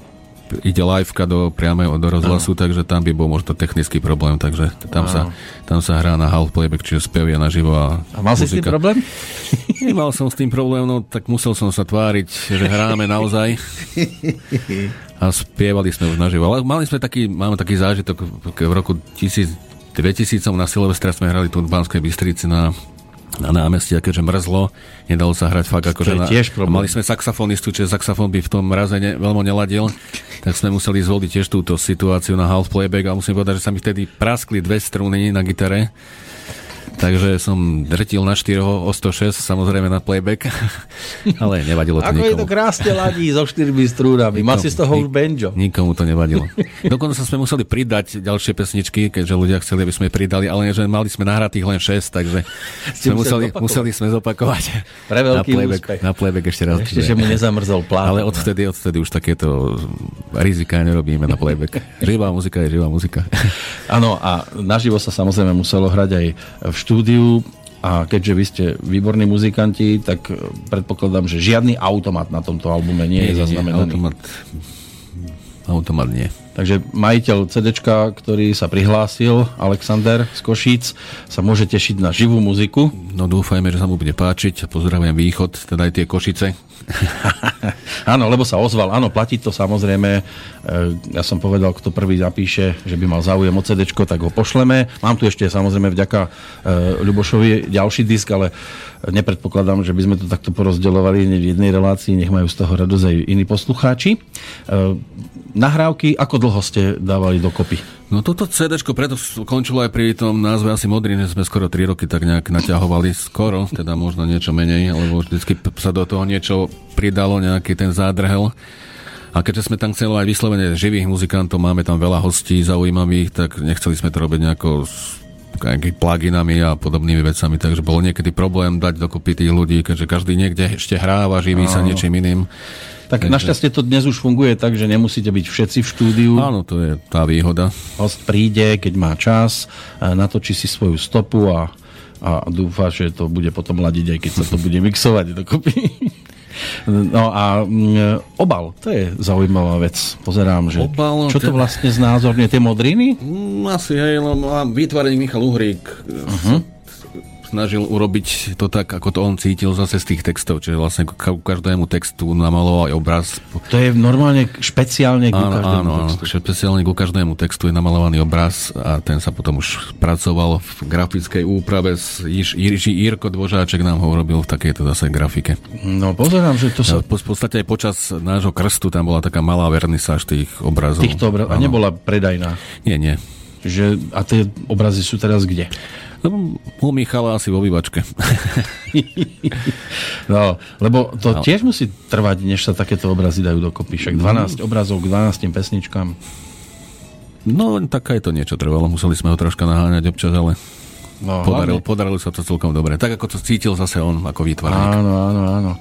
ide liveka do priameho do rozhlasu, takže tam by bol možno technický problém, takže tam sa, tam sa hrá na half playback, čiže spev je naživo a, A mal si s tým muzika. problém? (laughs) Nemal som s tým problém, no tak musel som sa tváriť, že hráme naozaj. A spievali sme už naživo. Ale mali sme taký, máme taký zážitok v roku 1000, 2000 na Silvestra sme hrali tu v Banskej Bystrici na na námestí, keďže mrzlo, nedalo sa hrať fakt akože je na, tiež problém. Mali sme saxofonistu, čiže saxofón by v tom mraze ne, veľmi neladil, tak sme museli zvoliť tiež túto situáciu na half playback a musím povedať, že sa mi vtedy praskli dve struny na gitare, takže som drtil na 4 o 106, samozrejme na playback, (laughs) ale nevadilo to Ako je to nikomu. krásne ladí so štyrmi strúnami. Má si z toho už banjo. Nikomu to nevadilo. (laughs) Dokonca sme museli pridať ďalšie pesničky, keďže ľudia chceli, aby sme pridali, ale že mali sme nahratých len 6, takže Ste sme museli museli, sme zopakovať. (laughs) Pre veľký na playback, úspech. Na playback ešte raz. Ešte, že mu nezamrzol plán. Ale odvtedy, odvtedy už takéto rizika nerobíme na playback. Živá muzika je živá muzika. Áno, a naživo sa samozrejme muselo hrať aj v štúdiu. A keďže vy ste výborní muzikanti, tak eh, predpokladám, že žiadny automat na tomto albume nie je zaznamenaný. Automat, automat nie. Takže majiteľ CD, ktorý sa prihlásil, Alexander z Košíc, sa môže tešiť na živú muziku. No dúfajme, že sa mu bude páčiť. Pozdravujem východ, teda aj tie Košice. (laughs) áno, lebo sa ozval. Áno, platí to samozrejme. E, ja som povedal, kto prvý zapíše, že by mal záujem o CD, tak ho pošleme. Mám tu ešte samozrejme vďaka e, Ľubošovi ďalší disk, ale nepredpokladám, že by sme to takto porozdeľovali v jednej relácii. Nech majú z toho radosť aj iní poslucháči. Nahrávky, ako dlho ste dávali dokopy? No toto CD preto skončilo aj pri tom názve asi Modrý, že sme skoro 3 roky tak nejak naťahovali skoro, teda možno niečo menej, lebo vždycky sa do toho niečo pridalo, nejaký ten zádrhel. A keďže sme tam chceli aj vyslovene živých muzikantov, máme tam veľa hostí zaujímavých, tak nechceli sme to robiť nejako s pluginami a podobnými vecami, takže bol niekedy problém dať dokopy tých ľudí, keďže každý niekde ešte hráva, živí sa niečím iným. Tak Takže... našťastie to dnes už funguje tak, že nemusíte byť všetci v štúdiu. Áno, to je tá výhoda. Host príde, keď má čas, natočí si svoju stopu a, a dúfa, že to bude potom ladiť, aj keď sa to bude mixovať dokopy. (laughs) No a mm, obal, to je zaujímavá vec. Pozerám, že obal, čo to vlastne znázorne, tie modriny? Mm, asi, hej, no, vytvárený Michal Uhrík. Uh-huh snažil urobiť to tak, ako to on cítil zase z tých textov, čiže vlastne ku každému textu namaloval aj obraz. To je normálne špeciálne ku áno, každému áno, textu. špeciálne ku každému textu je namalovaný obraz a ten sa potom už pracoval v grafickej úprave. Jiří Jirko Dvožáček nám ho urobil v takejto zase grafike. No pozerám, že to sa... V podstate aj počas nášho krstu tam bola taká malá vernisáž tých obrazov. Týchto obrazov. A nebola predajná? Nie, nie. Že, a tie obrazy sú teraz kde? No, u Michala asi vo výbačke. (laughs) no, lebo to no. tiež musí trvať, než sa takéto obrazy dajú dokopy. Však 12 obrazov k 12 pesničkám. No, tak aj to niečo trvalo. Museli sme ho troška naháňať občas, ale no, podaril, podarilo sa to celkom dobre. Tak ako to cítil zase on ako výtvarník. Áno, áno, áno.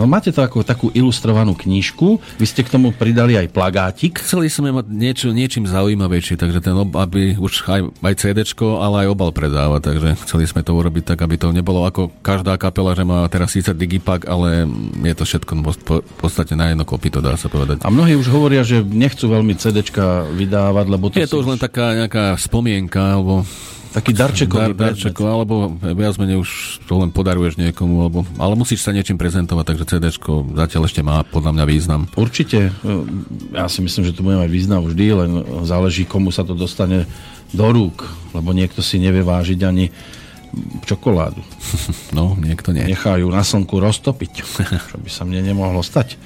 No máte to ako takú ilustrovanú knižku, vy ste k tomu pridali aj plagátik. Chceli sme mať niečo, niečím zaujímavejšie, takže ten ob, aby už aj, aj CD, ale aj obal predáva, takže chceli sme to urobiť tak, aby to nebolo ako každá kapela, že má teraz síce digipak, ale je to všetko v podstate na jedno kopy, to dá sa povedať. A mnohí už hovoria, že nechcú veľmi CD vydávať, lebo to Je to už len taká nejaká spomienka, alebo taký darčekový Dar, darčeko, alebo viac menej už to len podaruješ niekomu, alebo, ale musíš sa niečím prezentovať, takže CD zatiaľ ešte má podľa mňa význam. Určite. Ja si myslím, že to bude mať význam vždy, len záleží, komu sa to dostane do rúk, lebo niekto si nevie vážiť ani čokoládu. (laughs) No, niekto nie. Nechajú na slnku roztopiť, čo by sa mne nemohlo stať.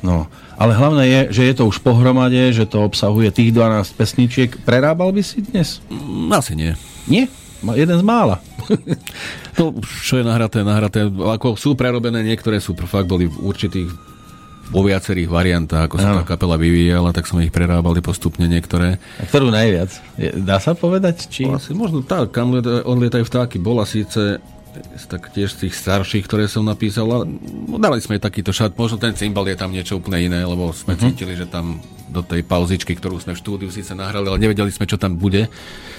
No, ale hlavné je, že je to už pohromade, že to obsahuje tých 12 pesničiek. Prerábal by si dnes? Mm, asi nie. Nie? Jeden z mála. (laughs) to, čo je nahraté, nahraté. Ako sú prerobené, niektoré sú fakt boli v určitých vo viacerých variantách, ako sa tá kapela vyvíjala, tak sme ich prerábali postupne niektoré. A ktorú najviac? Dá sa povedať? Či... Asi možno tak, kam odlietajú vtáky. Bola síce tak tiež z tých starších, ktoré som napísal. No, dali sme takýto šat, možno ten cymbal je tam niečo úplne iné, lebo sme uh-huh. cítili, že tam do tej pauzičky, ktorú sme v štúdiu síce nahrali, ale nevedeli sme, čo tam bude,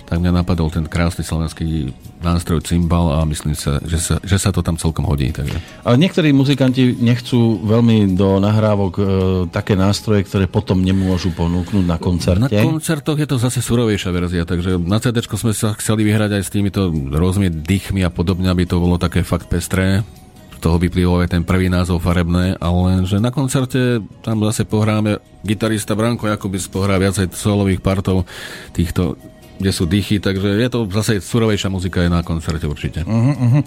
tak mňa napadol ten krásny slovenský nástroj cymbal a myslím sa, že sa, že sa to tam celkom hodí. Takže. Ale niektorí muzikanti nechcú veľmi do nahrávok e, také nástroje, ktoré potom nemôžu ponúknuť na koncerte. Na koncertoch je to zase surovejšia verzia, takže na CD sme sa chceli vyhrať aj s týmito rôznymi dýchmi a podobne, aby to bolo také fakt pestré toho vyplýval aj ten prvý názov farebné, ale že na koncerte tam zase pohráme gitarista Branko Jakubis pohrá viacej solových partov týchto kde sú dýchy, takže je to zase surovejšia muzika aj na koncerte určite. Uh-huh, uh-huh.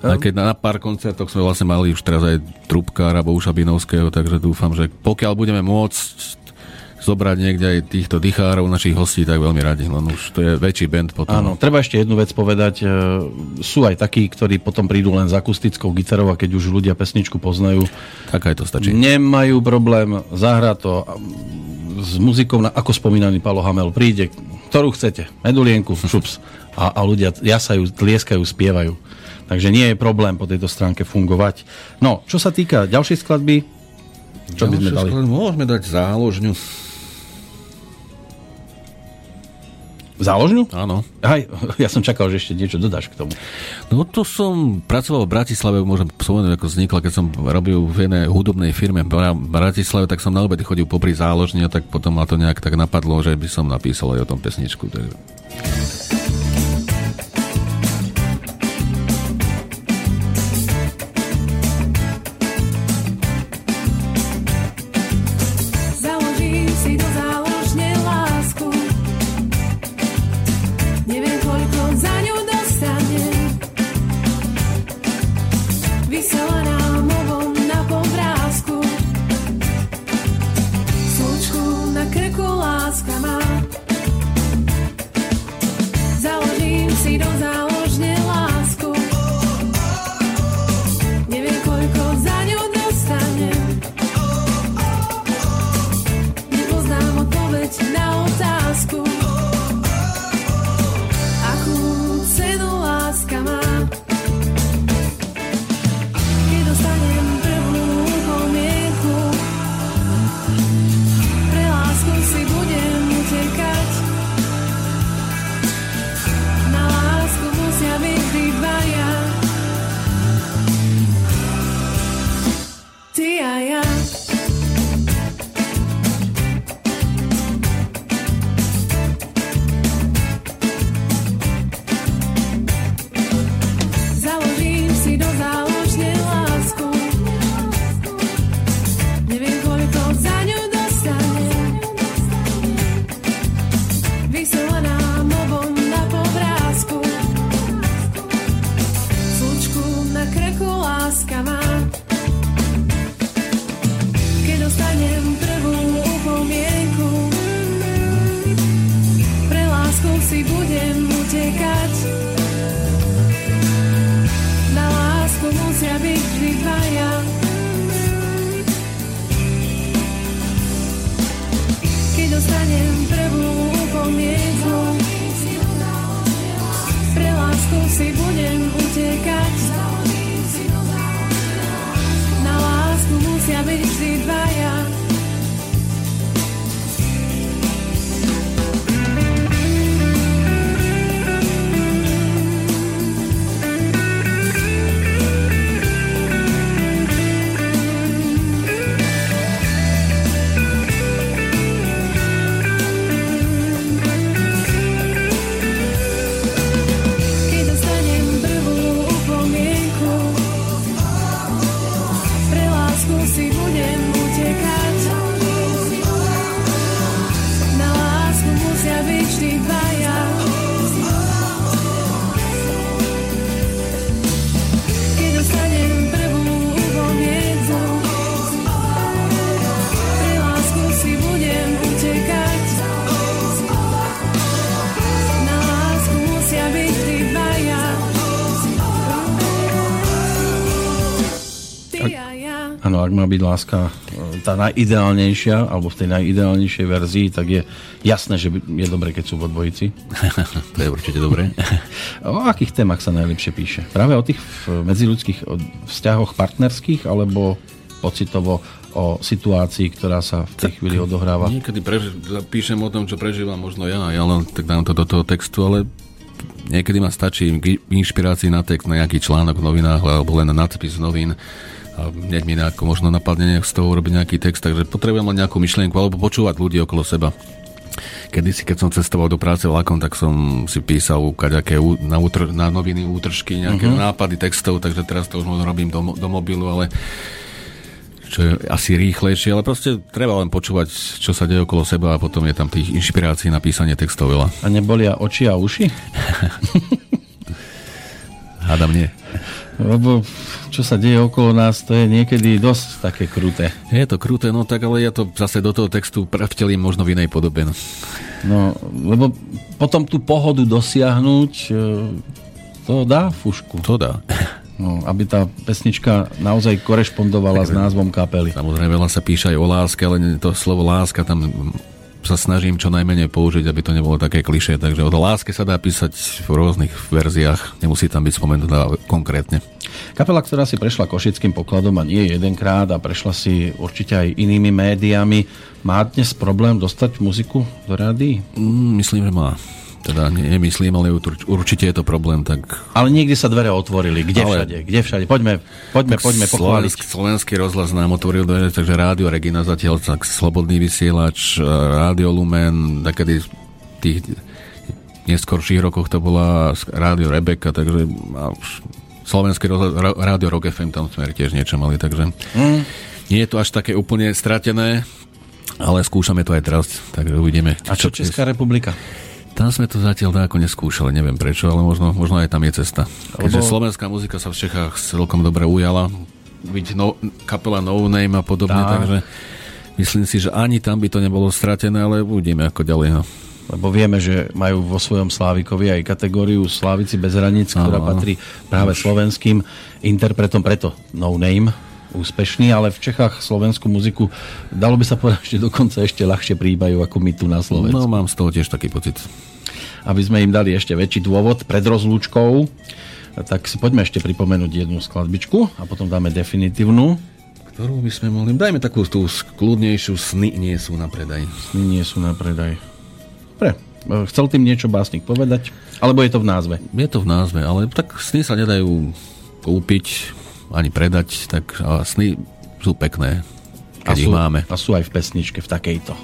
Aj keď na, na pár koncertoch sme vlastne mali už teraz aj Trubkára, Bouša Binovského, takže dúfam, že pokiaľ budeme môcť zobrať niekde aj týchto dychárov, našich hostí, tak veľmi radi. Len už to je väčší band potom. Áno, treba ešte jednu vec povedať. E, sú aj takí, ktorí potom prídu len s akustickou gitarou a keď už ľudia pesničku poznajú, tak aj to stačí. Nemajú problém zahrať to s muzikou, ako spomínaný Palo Hamel, príde, ktorú chcete, medulienku, šups. A, a ľudia jasajú, tlieskajú, spievajú. Takže nie je problém po tejto stránke fungovať. No, čo sa týka ďalšej skladby, čo by sme dali? Môžeme dať záložňu. Záložňu? Áno. Aj, (laughs) ja som čakal, že ešte niečo dodáš k tomu. No to som pracoval v Bratislave, môžem spomenúť, ako vznikla, keď som robil v jednej hudobnej firme v Bra- Bratislave, tak som na obedy chodil popri záložni a tak potom ma to nejak tak napadlo, že by som napísal aj o tom pesničku. Takže... ak má byť láska e, tá najideálnejšia, alebo v tej najideálnejšej verzii, tak je jasné, že je dobre, keď sú vo dvojici. (laughs) to je určite dobré. (laughs) O akých témach sa najlepšie píše? Práve o tých v- medziludských vzťahoch partnerských, alebo pocitovo o situácii, ktorá sa v tej chvíli odohráva? Niekedy preži- píšem o tom, čo prežívam možno ja, ja len tak dám to do toho textu, ale niekedy ma stačí k inšpirácii na text, na nejaký článok v novinách alebo len na nadpis novín a hneď mi nejako možno napadne z toho urobiť nejaký text, takže potrebujem len nejakú myšlienku alebo počúvať ľudí okolo seba. Kedysi, keď som cestoval do práce vlakom, tak som si písal kaďaké na, útr- na noviny útržky, nejaké uh-huh. nápady textov, takže teraz to už možno robím do, do mobilu, ale čo je asi rýchlejšie, ale proste treba len počúvať, čo sa deje okolo seba a potom je tam tých inšpirácií na písanie textov veľa. A nebolia oči a uši? (laughs) Hádam nie. Lebo čo sa deje okolo nás, to je niekedy dosť také kruté. Je to kruté, no tak ale ja to zase do toho textu vtelím možno v inej podobe. No. No, lebo potom tú pohodu dosiahnuť, e, to dá fušku. To dá. No, aby tá pesnička naozaj korešpondovala s názvom kapely. Samozrejme, veľa sa píše aj o láske, ale to slovo láska tam sa snažím čo najmenej použiť, aby to nebolo také klišé. Takže o láske sa dá písať v rôznych verziách, nemusí tam byť spomenutá konkrétne. Kapela, ktorá si prešla košickým pokladom a nie jedenkrát a prešla si určite aj inými médiami, má dnes problém dostať muziku do rádií? Mm, myslím, že má. Teda ne- nemyslím, ale ur- určite je to problém, tak Ale niekde sa dvere otvorili. Kde Ale- všade? Kde všade? Poďme, poďme, poďme pochváliť. Slovenský, slovenský rozhlas nám otvoril dvere, takže Rádio Regina zatiaľ, tak Slobodný vysielač, e, Rádio Lumen, takedy tých neskorších rokoch to bola Rádio Rebeka, takže Ra- Rádio Rock FM, tam sme tiež niečo mali, takže Mm. nie je to až také úplne stratené, ale skúšame to aj teraz, takže uvidíme. A čo Česká republika? Tam sme to zatiaľ ako neskúšali, neviem prečo, ale možno, možno aj tam je cesta. Keďže Lebo- slovenská muzika sa v Čechách celkom dobre ujala, byť no, kapela No Name a podobne, Tak. takže myslím si, že ani tam by to nebolo stratené, ale uvidíme ako ďalej. No. Lebo vieme, že majú vo svojom Slávikovi aj kategóriu Slávici bez hraníc, ktorá áno. patrí práve slovenským interpretom, preto no name, úspešný, ale v Čechách slovenskú muziku, dalo by sa povedať, že dokonca ešte ľahšie príjmajú ako my tu na Slovensku. no mám z toho tiež taký pocit. Aby sme im dali ešte väčší dôvod pred rozlúčkou, tak si poďme ešte pripomenúť jednu skladbičku a potom dáme definitívnu. Ktorú by sme mohli... Dajme takú tú kľudnejšiu sny nie sú na predaj. Nie sú na predaj. Pre. Chcel tým niečo básnik povedať? Alebo je to v názve? Je to v názve, ale tak sny sa nedajú kúpiť ani predať, tak sny sú pekné, keď a ich sú, máme. A sú aj v pesničke, v takejto.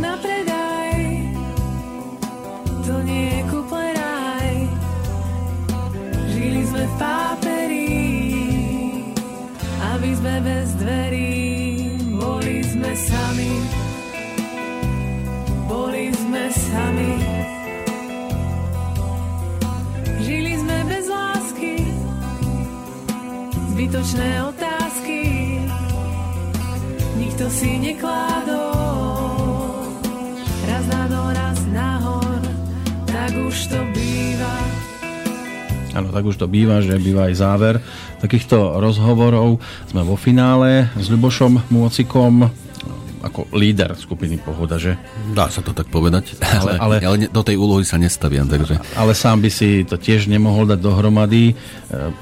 Na predaj, to nie je kupleraj. Žili sme v páperi, a v izbe bez dverí. Boli sme sami, boli sme sami. Žili sme bez lásky, zbytočné otázky. Nikto si nekládol, Áno, tak už to býva, že býva aj záver takýchto rozhovorov. Sme vo finále s Ľubošom Môcikom ako líder skupiny Pohoda, že? Dá sa to tak povedať, ale, ale, ale- do tej úlohy sa nestaviam, takže Ale sám by si to tiež nemohol dať dohromady, e,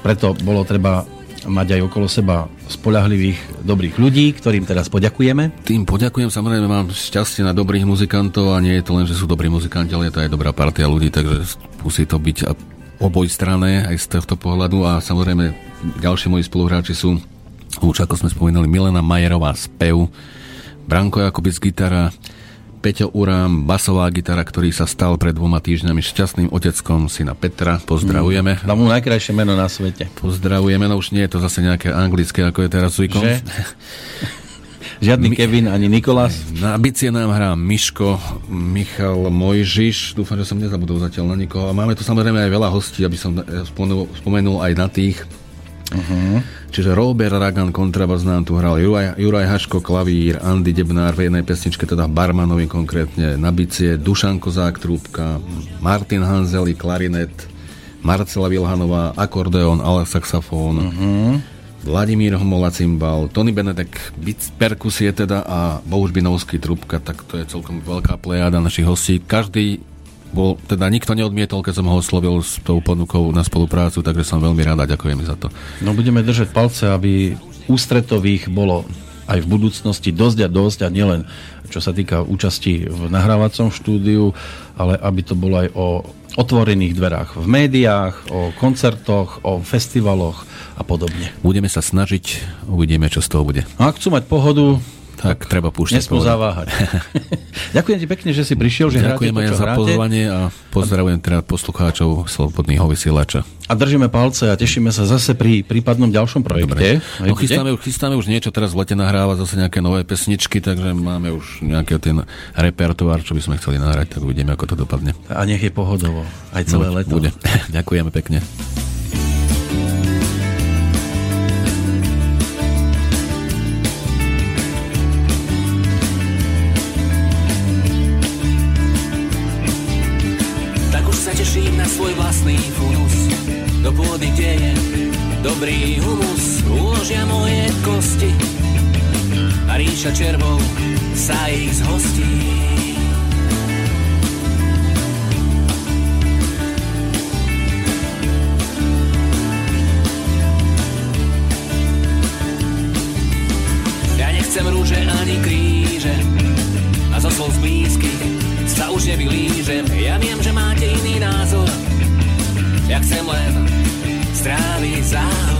preto bolo treba mať aj okolo seba spoľahlivých, dobrých ľudí, ktorým teraz poďakujeme. tým poďakujem, samozrejme mám šťastie na dobrých muzikantov a nie je to len, že sú dobrí muzikanti, ale je to aj dobrá partia ľudí, takže musí to byť a oboj strane aj z tohto pohľadu a samozrejme ďalší moji spoluhráči sú už ako sme spomínali Milena Majerová spev, Branko Jakubic gitara, Peťo Urám, basová gitara, ktorý sa stal pred dvoma týždňami šťastným oteckom syna Petra. Pozdravujeme. Dám mu najkrajšie meno na svete. Pozdravujeme, no už nie je to zase nejaké anglické, ako je teraz zvykom. Že? (laughs) Žiadny Kevin ani Nikolás. Na bicie nám hrá Miško, Michal Mojžiš, dúfam, že som nezabudol zatiaľ na nikoho. A máme tu samozrejme aj veľa hostí, aby som eh, spomenul, spomenul aj na tých. Uh-huh. Čiže Robert Ragan, kontrabas nám tu hral, Juraj, Juraj Haško, klavír, Andy Debnár v jednej pesničke, teda Barmanovi konkrétne, na bicie, Dušan Kozák, trúbka, Martin Hanzeli, klarinet, Marcela Vilhanová, akordeón, ale saxofón. Uh-huh. Vladimír Homola cymbal, Tony Benedek bic, perkusie teda a Bohuž Binovský trubka, tak to je celkom veľká plejada našich hostí. Každý bol, teda nikto neodmietol, keď som ho oslovil s tou ponukou na spoluprácu, takže som veľmi rád a ďakujem za to. No budeme držať palce, aby ústretových bolo aj v budúcnosti dosť a dosť a nielen čo sa týka účasti v nahrávacom štúdiu, ale aby to bolo aj o otvorených dverách v médiách, o koncertoch, o festivaloch a podobne. Budeme sa snažiť, uvidíme, čo z toho bude. A ak chcú mať pohodu, tak, tak treba púšťať. Nesmú zaváhať. (laughs) Ďakujem ti pekne, že si prišiel, že Ďakujem aj za pozvanie a pozdravujem teda poslucháčov Slobodného vysielača. A držíme palce a tešíme sa zase pri prípadnom ďalšom projekte. No, chystáme, chystáme už niečo, teraz v lete nahrávať zase nejaké nové pesničky, takže máme už nejaký ten repertoár, čo by sme chceli nahrať, tak uvidíme, ako to dopadne. A nech je pohodovo, aj celé no, leto. Bude. (laughs) Ďakujeme pekne. Dobrý humus. Uložia moje kosti a ríša červou sa ich zhostí. Ja nechcem rúže ani kríže a zo slov blízkych sa už nevylížem. Ja viem, že máte iný názor, ja chcem len stráviť záhod.